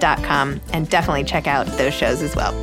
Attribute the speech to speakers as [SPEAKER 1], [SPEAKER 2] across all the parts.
[SPEAKER 1] zibby.com and definitely check out those shows as well.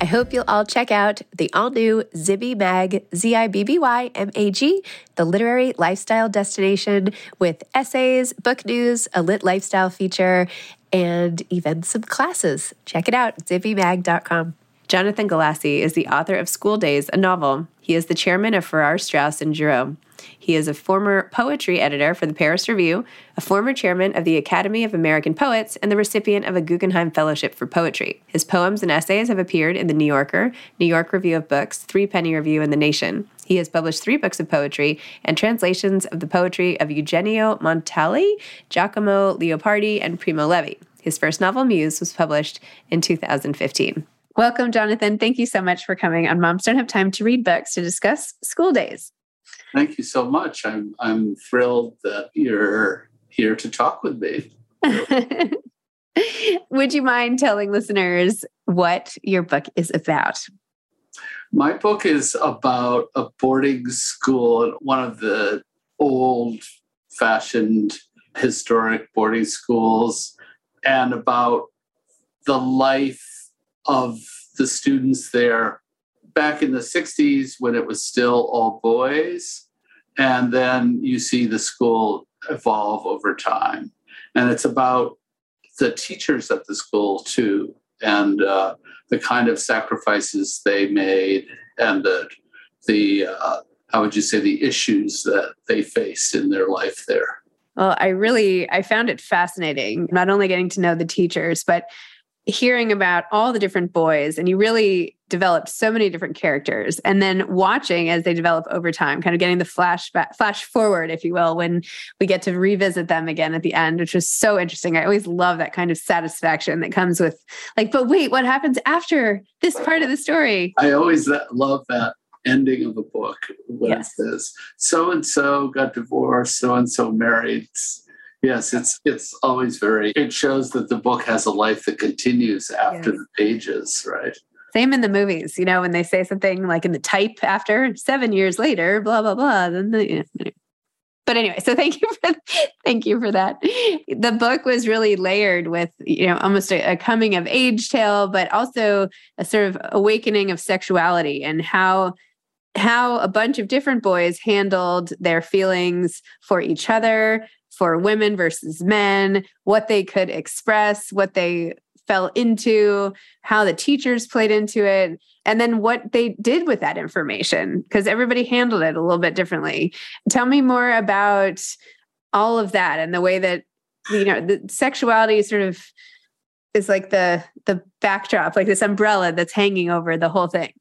[SPEAKER 1] I hope you'll all check out the all new Zibby Mag, Z I B B Y M A G, the literary lifestyle destination with essays, book news, a lit lifestyle feature, and even some classes. Check it out, zibbymag.com. Jonathan Galassi is the author of School Days, a novel. He is the chairman of Farrar, Straus, and Giroux. He is a former poetry editor for the Paris Review, a former chairman of the Academy of American Poets, and the recipient of a Guggenheim Fellowship for Poetry. His poems and essays have appeared in The New Yorker, New York Review of Books, Threepenny Review, and The Nation. He has published three books of poetry and translations of the poetry of Eugenio Montale, Giacomo Leopardi, and Primo Levi. His first novel, Muse, was published in 2015. Welcome, Jonathan. Thank you so much for coming on Moms Don't Have Time to Read Books to discuss school days.
[SPEAKER 2] Thank you so much. I'm I'm thrilled that you're here to talk with me.
[SPEAKER 3] Would you mind telling listeners what your book is about?
[SPEAKER 2] My book is about a boarding school, one of the old fashioned historic boarding schools, and about the life of the students there back in the 60s when it was still all boys. And then you see the school evolve over time. And it's about the teachers at the school too, and uh, the kind of sacrifices they made, and the the uh, how would you say the issues that they faced in their life there.
[SPEAKER 3] Well, I really I found it fascinating, not only getting to know the teachers, but hearing about all the different boys and you really developed so many different characters and then watching as they develop over time kind of getting the flashback flash forward if you will when we get to revisit them again at the end which was so interesting. I always love that kind of satisfaction that comes with like but wait what happens after this part of the story?
[SPEAKER 2] I always love that ending of a book when yes. it says. So and so got divorced so and so married Yes, it's it's always very. It shows that the book has a life that continues after yes. the pages, right?
[SPEAKER 3] Same in the movies, you know, when they say something like in the type after seven years later, blah blah blah. Then the, you know. but anyway, so thank you for thank you for that. The book was really layered with you know almost a, a coming of age tale, but also a sort of awakening of sexuality and how how a bunch of different boys handled their feelings for each other, for women versus men, what they could express, what they fell into, how the teachers played into it, and then what they did with that information, because everybody handled it a little bit differently. Tell me more about all of that and the way that, you know, the sexuality sort of is like the the backdrop, like this umbrella that's hanging over the whole thing.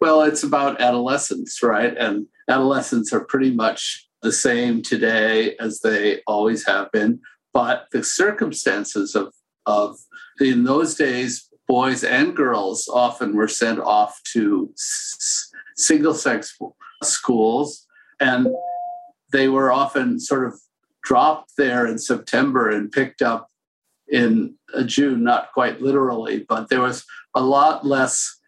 [SPEAKER 2] Well, it's about adolescence, right? And adolescents are pretty much the same today as they always have been. But the circumstances of, of in those days, boys and girls often were sent off to s- single sex schools, and they were often sort of dropped there in September and picked up in June, not quite literally, but there was a lot less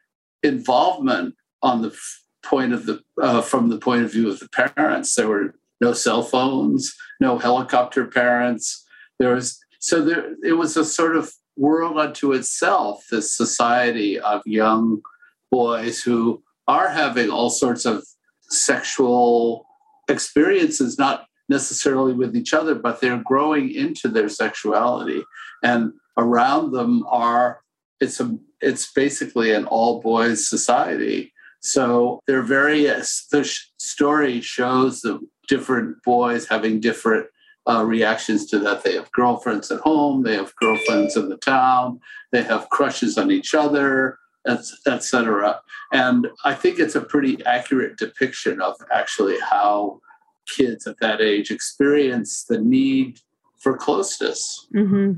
[SPEAKER 2] involvement on the point of the uh, from the point of view of the parents. There were no cell phones, no helicopter parents. There was so there it was a sort of world unto itself, this society of young boys who are having all sorts of sexual experiences, not necessarily with each other, but they're growing into their sexuality. And around them are it's a it's basically an all boys society. So they're various. The story shows the different boys having different uh, reactions to that. They have girlfriends at home, they have girlfriends in the town, they have crushes on each other, etc. And I think it's a pretty accurate depiction of actually how kids at that age experience the need for closeness.
[SPEAKER 3] Mm-hmm.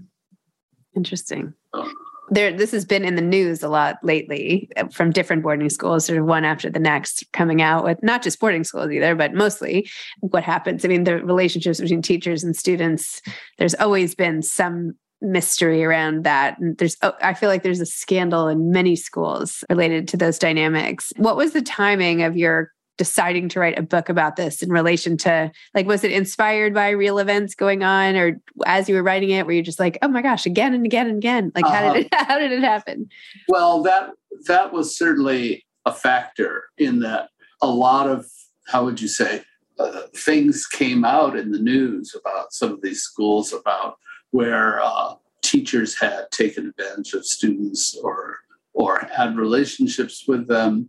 [SPEAKER 3] Interesting. Um, there this has been in the news a lot lately uh, from different boarding schools sort of one after the next coming out with not just boarding schools either but mostly what happens. I mean the relationships between teachers and students there's always been some mystery around that. And there's oh, i feel like there's a scandal in many schools related to those dynamics. What was the timing of your deciding to write a book about this in relation to like was it inspired by real events going on? Or as you were writing it were you just like oh my gosh again and again and again. Like how uh-huh. did it how did it happen?
[SPEAKER 2] Well that that was certainly a factor in that a lot of how would you say uh, things came out in the news about some of these schools about where uh, teachers had taken advantage of students or or had relationships with them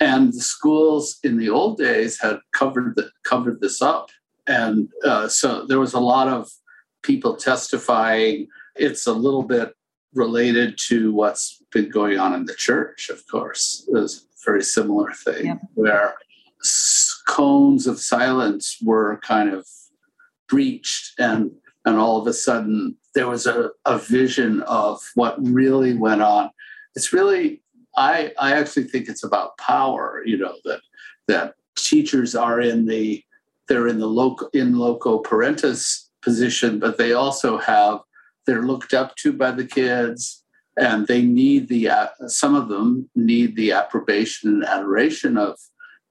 [SPEAKER 2] and the schools in the old days had covered the, covered this up, and uh, so there was a lot of people testifying. It's a little bit related to what's been going on in the church, of course. There's a very similar thing yep. where cones of silence were kind of breached and and all of a sudden there was a, a vision of what really went on. It's really I I actually think it's about power. You know that that teachers are in the they're in the local in loco parentis position, but they also have they're looked up to by the kids and they need the uh, some of them need the approbation and adoration of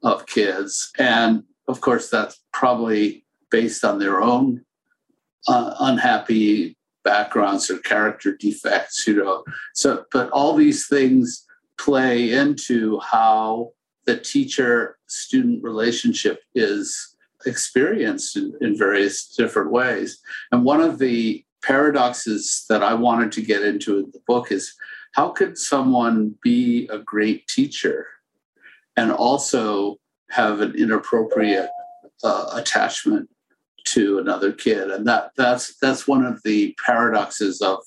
[SPEAKER 2] of kids and of course that's probably based on their own uh, unhappy backgrounds or character defects you know so but all these things play into how the teacher student relationship is experienced in, in various different ways. And one of the paradoxes that I wanted to get into in the book is how could someone be a great teacher and also have an inappropriate uh, attachment to another kid? And that that's that's one of the paradoxes of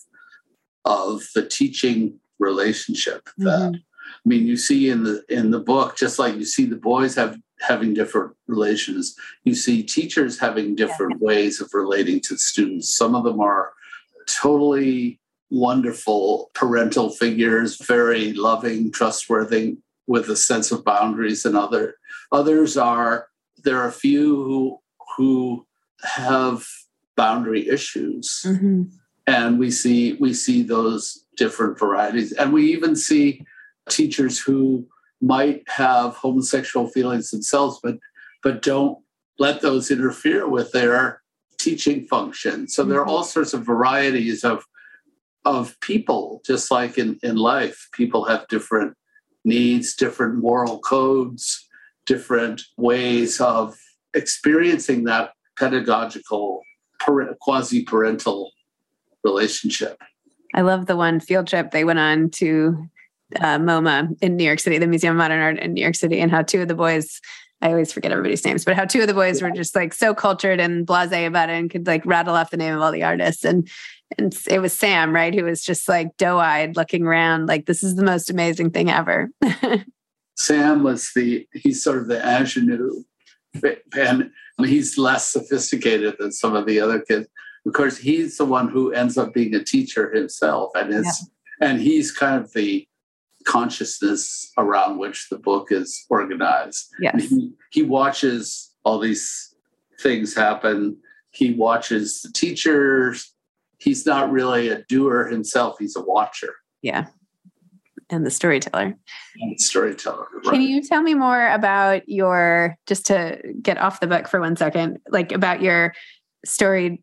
[SPEAKER 2] of the teaching relationship that mm-hmm. i mean you see in the in the book just like you see the boys have having different relations. You see teachers having different yeah. ways of relating to students. Some of them are totally wonderful parental figures, very loving, trustworthy, with a sense of boundaries, and other others are there are a few who who have boundary issues. Mm-hmm. And we see we see those different varieties. And we even see teachers who might have homosexual feelings themselves, but but don't let those interfere with their teaching function. So there are mm-hmm. all sorts of varieties of of people, just like in, in life. People have different needs, different moral codes, different ways of experiencing that pedagogical quasi parental relationship.
[SPEAKER 3] I love the one field trip they went on to uh, MoMA in New York City, the Museum of Modern Art in New York City, and how two of the boys, I always forget everybody's names, but how two of the boys were just like so cultured and blasé about it and could like rattle off the name of all the artists. And and it was Sam, right, who was just like doe-eyed looking around, like this is the most amazing thing ever.
[SPEAKER 2] Sam was the he's sort of the ingenue, and he's less sophisticated than some of the other kids. Of course, he's the one who ends up being a teacher himself, and is yeah. and he's kind of the consciousness around which the book is organized.
[SPEAKER 3] Yes.
[SPEAKER 2] He, he watches all these things happen. He watches the teachers. He's not really a doer himself, he's a watcher.
[SPEAKER 3] Yeah. And the storyteller.
[SPEAKER 2] And the storyteller.
[SPEAKER 3] Right. Can you tell me more about your, just to get off the book for one second, like about your story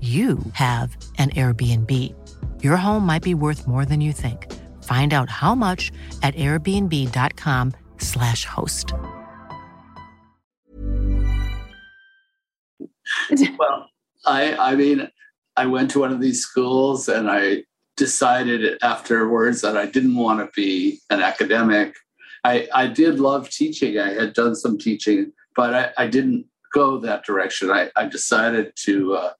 [SPEAKER 4] you have an Airbnb. Your home might be worth more than you think. Find out how much at airbnb.com/slash host.
[SPEAKER 2] well, I I mean, I went to one of these schools and I decided afterwards that I didn't want to be an academic. I, I did love teaching. I had done some teaching, but I, I didn't go that direction. I, I decided to uh,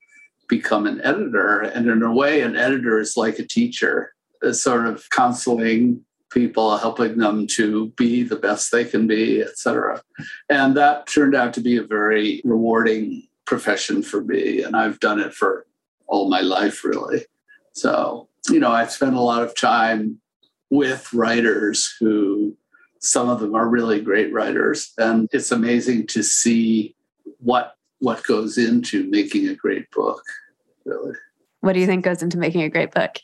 [SPEAKER 2] become an editor. And in a way, an editor is like a teacher, it's sort of counseling people, helping them to be the best they can be, etc. And that turned out to be a very rewarding profession for me, and I've done it for all my life, really. So, you know, I've spent a lot of time with writers who some of them are really great writers, and it's amazing to see what what goes into making a great book. Really,
[SPEAKER 3] what do you think goes into making a great book?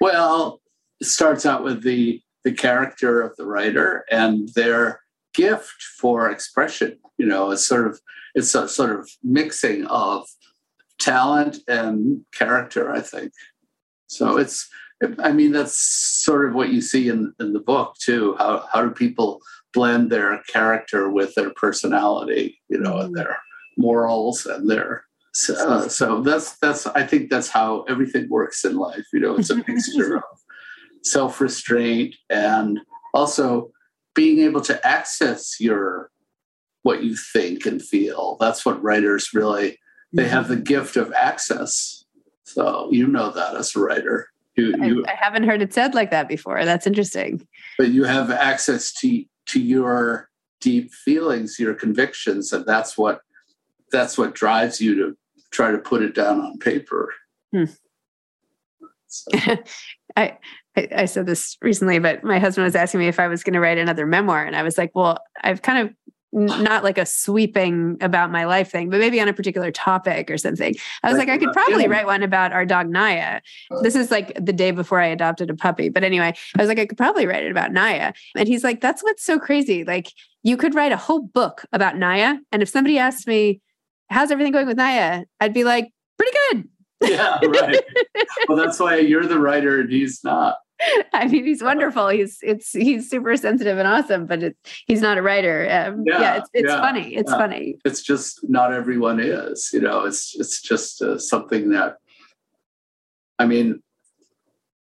[SPEAKER 2] Well, it starts out with the the character of the writer and their gift for expression. You know, it's sort of it's a sort of mixing of talent and character. I think so. It's I mean that's sort of what you see in in the book too. How how do people blend their character with their personality? You know, and their morals and their so, so that's that's I think that's how everything works in life. You know, it's a mixture of self restraint and also being able to access your what you think and feel. That's what writers really they have the gift of access. So you know that as a writer. You, you,
[SPEAKER 3] I, I haven't heard it said like that before. That's interesting.
[SPEAKER 2] But you have access to to your deep feelings, your convictions, and that's what that's what drives you to try to put it down on paper. Hmm.
[SPEAKER 3] So. I I, I said this recently, but my husband was asking me if I was going to write another memoir. And I was like, well, I've kind of not like a sweeping about my life thing, but maybe on a particular topic or something. I was like, I could probably write one about our dog Naya. This is like the day before I adopted a puppy. But anyway, I was like, I could probably write it about Naya. And he's like, that's what's so crazy. Like, you could write a whole book about Naya. And if somebody asked me, how's everything going with Naya? I'd be like, pretty good.
[SPEAKER 2] yeah, right. well, that's why you're the writer and he's not.
[SPEAKER 3] I mean, he's wonderful. He's it's he's super sensitive and awesome, but it, he's not a writer. Um, yeah, yeah, it's it's yeah, funny. It's yeah. funny.
[SPEAKER 2] It's just not everyone is. You know, it's it's just uh, something that. I mean,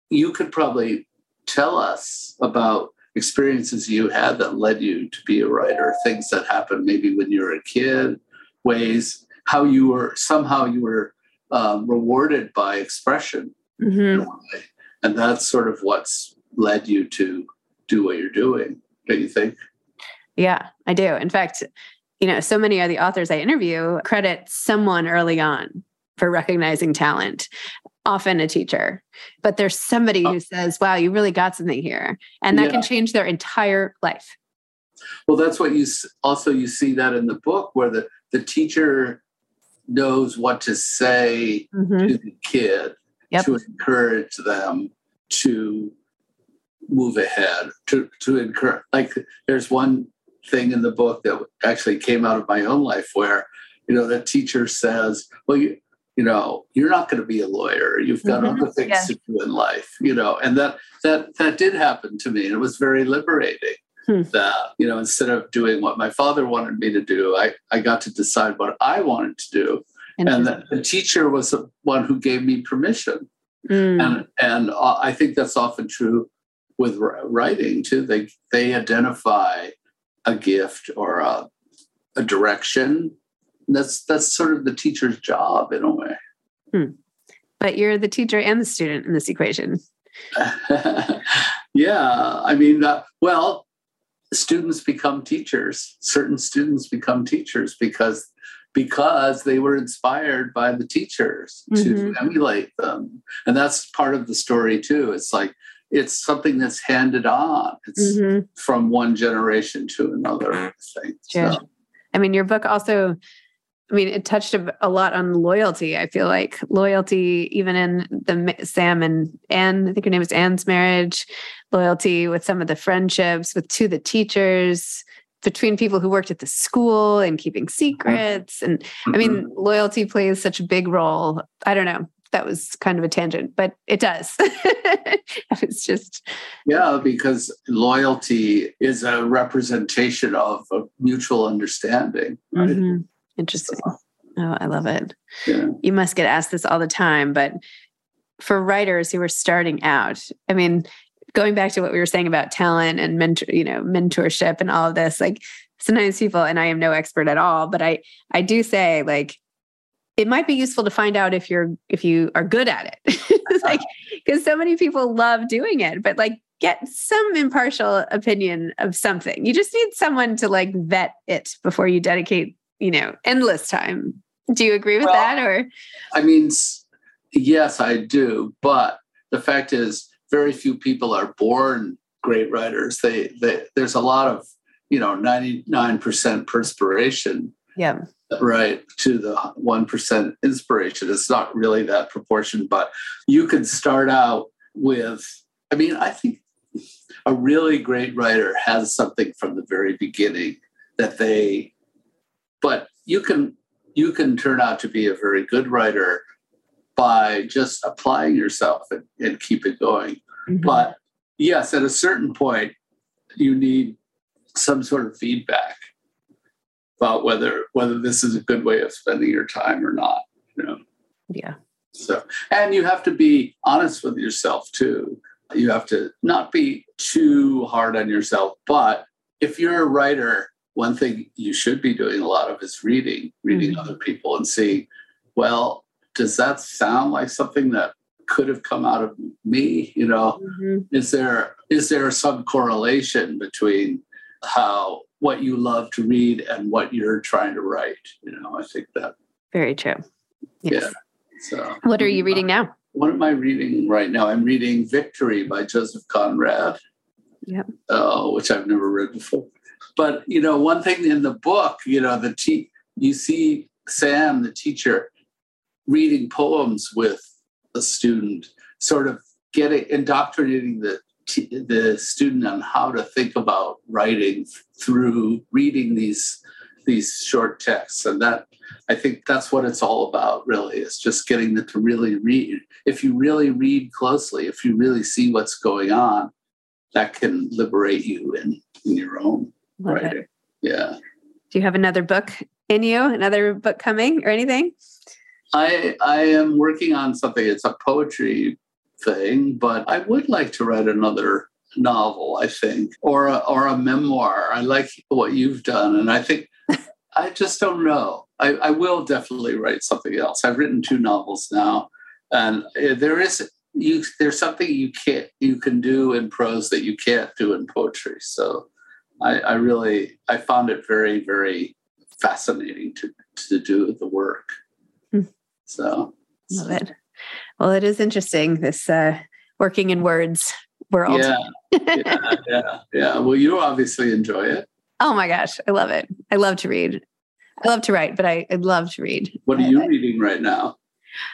[SPEAKER 2] you could probably tell us about experiences you had that led you to be a writer. Things that happened maybe when you were a kid, ways how you were somehow you were um, rewarded by expression. Mm-hmm. and that's sort of what's led you to do what you're doing don't you think?
[SPEAKER 3] Yeah i do. In fact you know so many of the authors i interview credit someone early on for recognizing talent often a teacher. But there's somebody who says wow you really got something here. And that yeah. can change their entire life.
[SPEAKER 2] Well that's what you also you see that in the book where the the teacher knows what to say mm-hmm. to the kid yep. to encourage them to move ahead, to, to encourage. Like there's one thing in the book that actually came out of my own life where, you know, the teacher says, well, you, you know, you're not going to be a lawyer. You've got mm-hmm. other things yeah. to do in life, you know, and that that that did happen to me, and it was very liberating. Hmm. That you know, instead of doing what my father wanted me to do, I I got to decide what I wanted to do, and the, the teacher was the one who gave me permission. Mm. And and I think that's often true with writing too. They they identify a gift or a, a direction. That's that's sort of the teacher's job in a way. Hmm.
[SPEAKER 3] But you're the teacher and the student in this equation.
[SPEAKER 2] yeah, I mean, uh, well, students become teachers. Certain students become teachers because because they were inspired by the teachers mm-hmm. to emulate them. And that's part of the story too. It's like it's something that's handed on. It's mm-hmm. from one generation to another. I think.
[SPEAKER 3] Sure. So. I mean, your book also I mean, it touched a, lot on loyalty. I feel like loyalty, even in the Sam and Anne, I think her name is Anne's marriage, loyalty with some of the friendships, with to the teachers, between people who worked at the school and keeping secrets. And I mean, mm-hmm. loyalty plays such a big role. I don't know. That was kind of a tangent, but it does. it's just.
[SPEAKER 2] Yeah, because loyalty is a representation of a mutual understanding. Right? Mm-hmm.
[SPEAKER 3] Interesting. So, oh, I love it. Yeah. You must get asked this all the time, but for writers who are starting out, I mean, going back to what we were saying about talent and mentor, you know, mentorship and all of this, like sometimes people, and I am no expert at all, but I I do say like it might be useful to find out if you're if you are good at it. like uh-huh. because so many people love doing it, but like get some impartial opinion of something. You just need someone to like vet it before you dedicate, you know, endless time Do you agree with
[SPEAKER 2] Well,
[SPEAKER 3] that or
[SPEAKER 2] I mean, yes, I do. But the fact is, very few people are born great writers. They, they there's a lot of you know 99% perspiration
[SPEAKER 3] yeah.
[SPEAKER 2] right to the 1% inspiration it's not really that proportion but you could start out with i mean i think a really great writer has something from the very beginning that they but you can you can turn out to be a very good writer by just applying yourself and, and keep it going but yes at a certain point you need some sort of feedback about whether whether this is a good way of spending your time or not you know
[SPEAKER 3] yeah.
[SPEAKER 2] so and you have to be honest with yourself too you have to not be too hard on yourself but if you're a writer one thing you should be doing a lot of is reading reading
[SPEAKER 3] Mhm.
[SPEAKER 2] other people and seeing well does that sound like something that could have come out of me you know
[SPEAKER 3] Mhm.
[SPEAKER 2] is there is there some correlation between how what you love to read and what you're trying to write you know i think that
[SPEAKER 3] Very true. Yes.
[SPEAKER 2] Yeah. so
[SPEAKER 3] What are you reading now?
[SPEAKER 2] what am i reading right now i'm reading victory by joseph conrad
[SPEAKER 3] Yep.
[SPEAKER 2] uh, which i've never read before but you know one thing in the book you know the te- you see sam the teacher reading poems with a student sort of getting indoctrinating the t- the student on how to think about writing through reading these these short texts and that i think that's what it's all about really is just getting them to really read if you really read closely if you really see what's going on that can liberate you in, in your own
[SPEAKER 3] Love it.
[SPEAKER 2] writing yeah
[SPEAKER 3] Do you have another book in you? Another book coming or anything?
[SPEAKER 2] I I am working on something. It's a poetry thing, but I would like to write another novel. I think, or a, or a memoir. I like what you've done, and I think I just don't know. I, I will definitely write something else. I've written two novels now, and uh, there is you. There's something you can't you can do in prose that you can't do in poetry. So, I, I really I found it very very fascinating to to do the work. So
[SPEAKER 3] Love it. Well, it is interesting, this uh, working in words world.
[SPEAKER 2] yeah, yeah, yeah, yeah. Well, you obviously enjoy it.
[SPEAKER 3] oh my gosh, I love it. I love to read. I love to write, but I, I love to read.
[SPEAKER 2] What are
[SPEAKER 3] I-
[SPEAKER 2] you reading right now?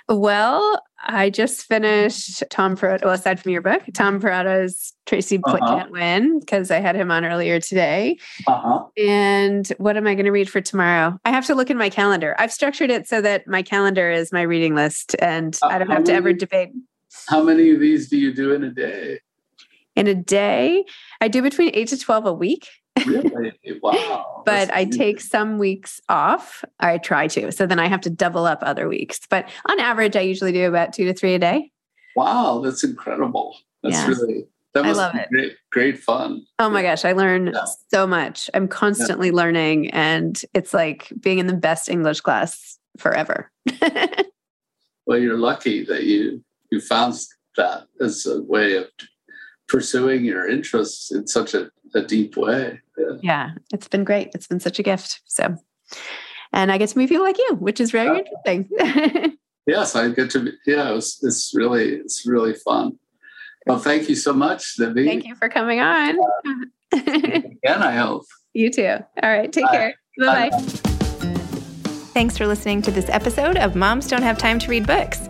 [SPEAKER 3] Well, I just finished Tom Perrotta. Well, aside from your book, Tom Perrotta's Tracy
[SPEAKER 2] Uh-huh.
[SPEAKER 3] Can't Win, because I had him on earlier today.
[SPEAKER 2] Uh huh.
[SPEAKER 3] And what am I going to read for tomorrow? I have to look in my calendar. I've structured it so that my calendar is my reading list and
[SPEAKER 2] Uh,
[SPEAKER 3] I don't have to ever debate.
[SPEAKER 2] How many of these do you do in a day?
[SPEAKER 3] In a day, I do between eight to 12 a week,
[SPEAKER 2] Really? wow.
[SPEAKER 3] but
[SPEAKER 2] That's
[SPEAKER 3] I take some weeks off. I try to. So then I have to double up other weeks. But on average, I usually do about two to three a day.
[SPEAKER 2] Wow, that's incredible. That's
[SPEAKER 3] Yeah.
[SPEAKER 2] really. That
[SPEAKER 3] I
[SPEAKER 2] must
[SPEAKER 3] love
[SPEAKER 2] be
[SPEAKER 3] it.
[SPEAKER 2] great. Great fun.
[SPEAKER 3] Oh my gosh, I learn
[SPEAKER 2] Yeah.
[SPEAKER 3] so much. I'm constantly learning, and it's like being in the best English class forever.
[SPEAKER 2] Well, you're lucky that you you found that as a way of pursuing your interests in such a, a deep way. Yeah.
[SPEAKER 3] yeah, it's been great. It's been such a gift. So, and I get to meet people like you, which is very interesting.
[SPEAKER 2] Yes, I get to. Be, yeah, it was, it's really it's really fun. Well, thank you so much, Zibby.
[SPEAKER 3] Thank you for coming on.
[SPEAKER 2] Again, I hope.
[SPEAKER 3] you too. All right, take
[SPEAKER 2] Bye.
[SPEAKER 3] care. Bye bye.
[SPEAKER 1] Thanks for listening to this episode of Moms Don't Have Time to Read Books.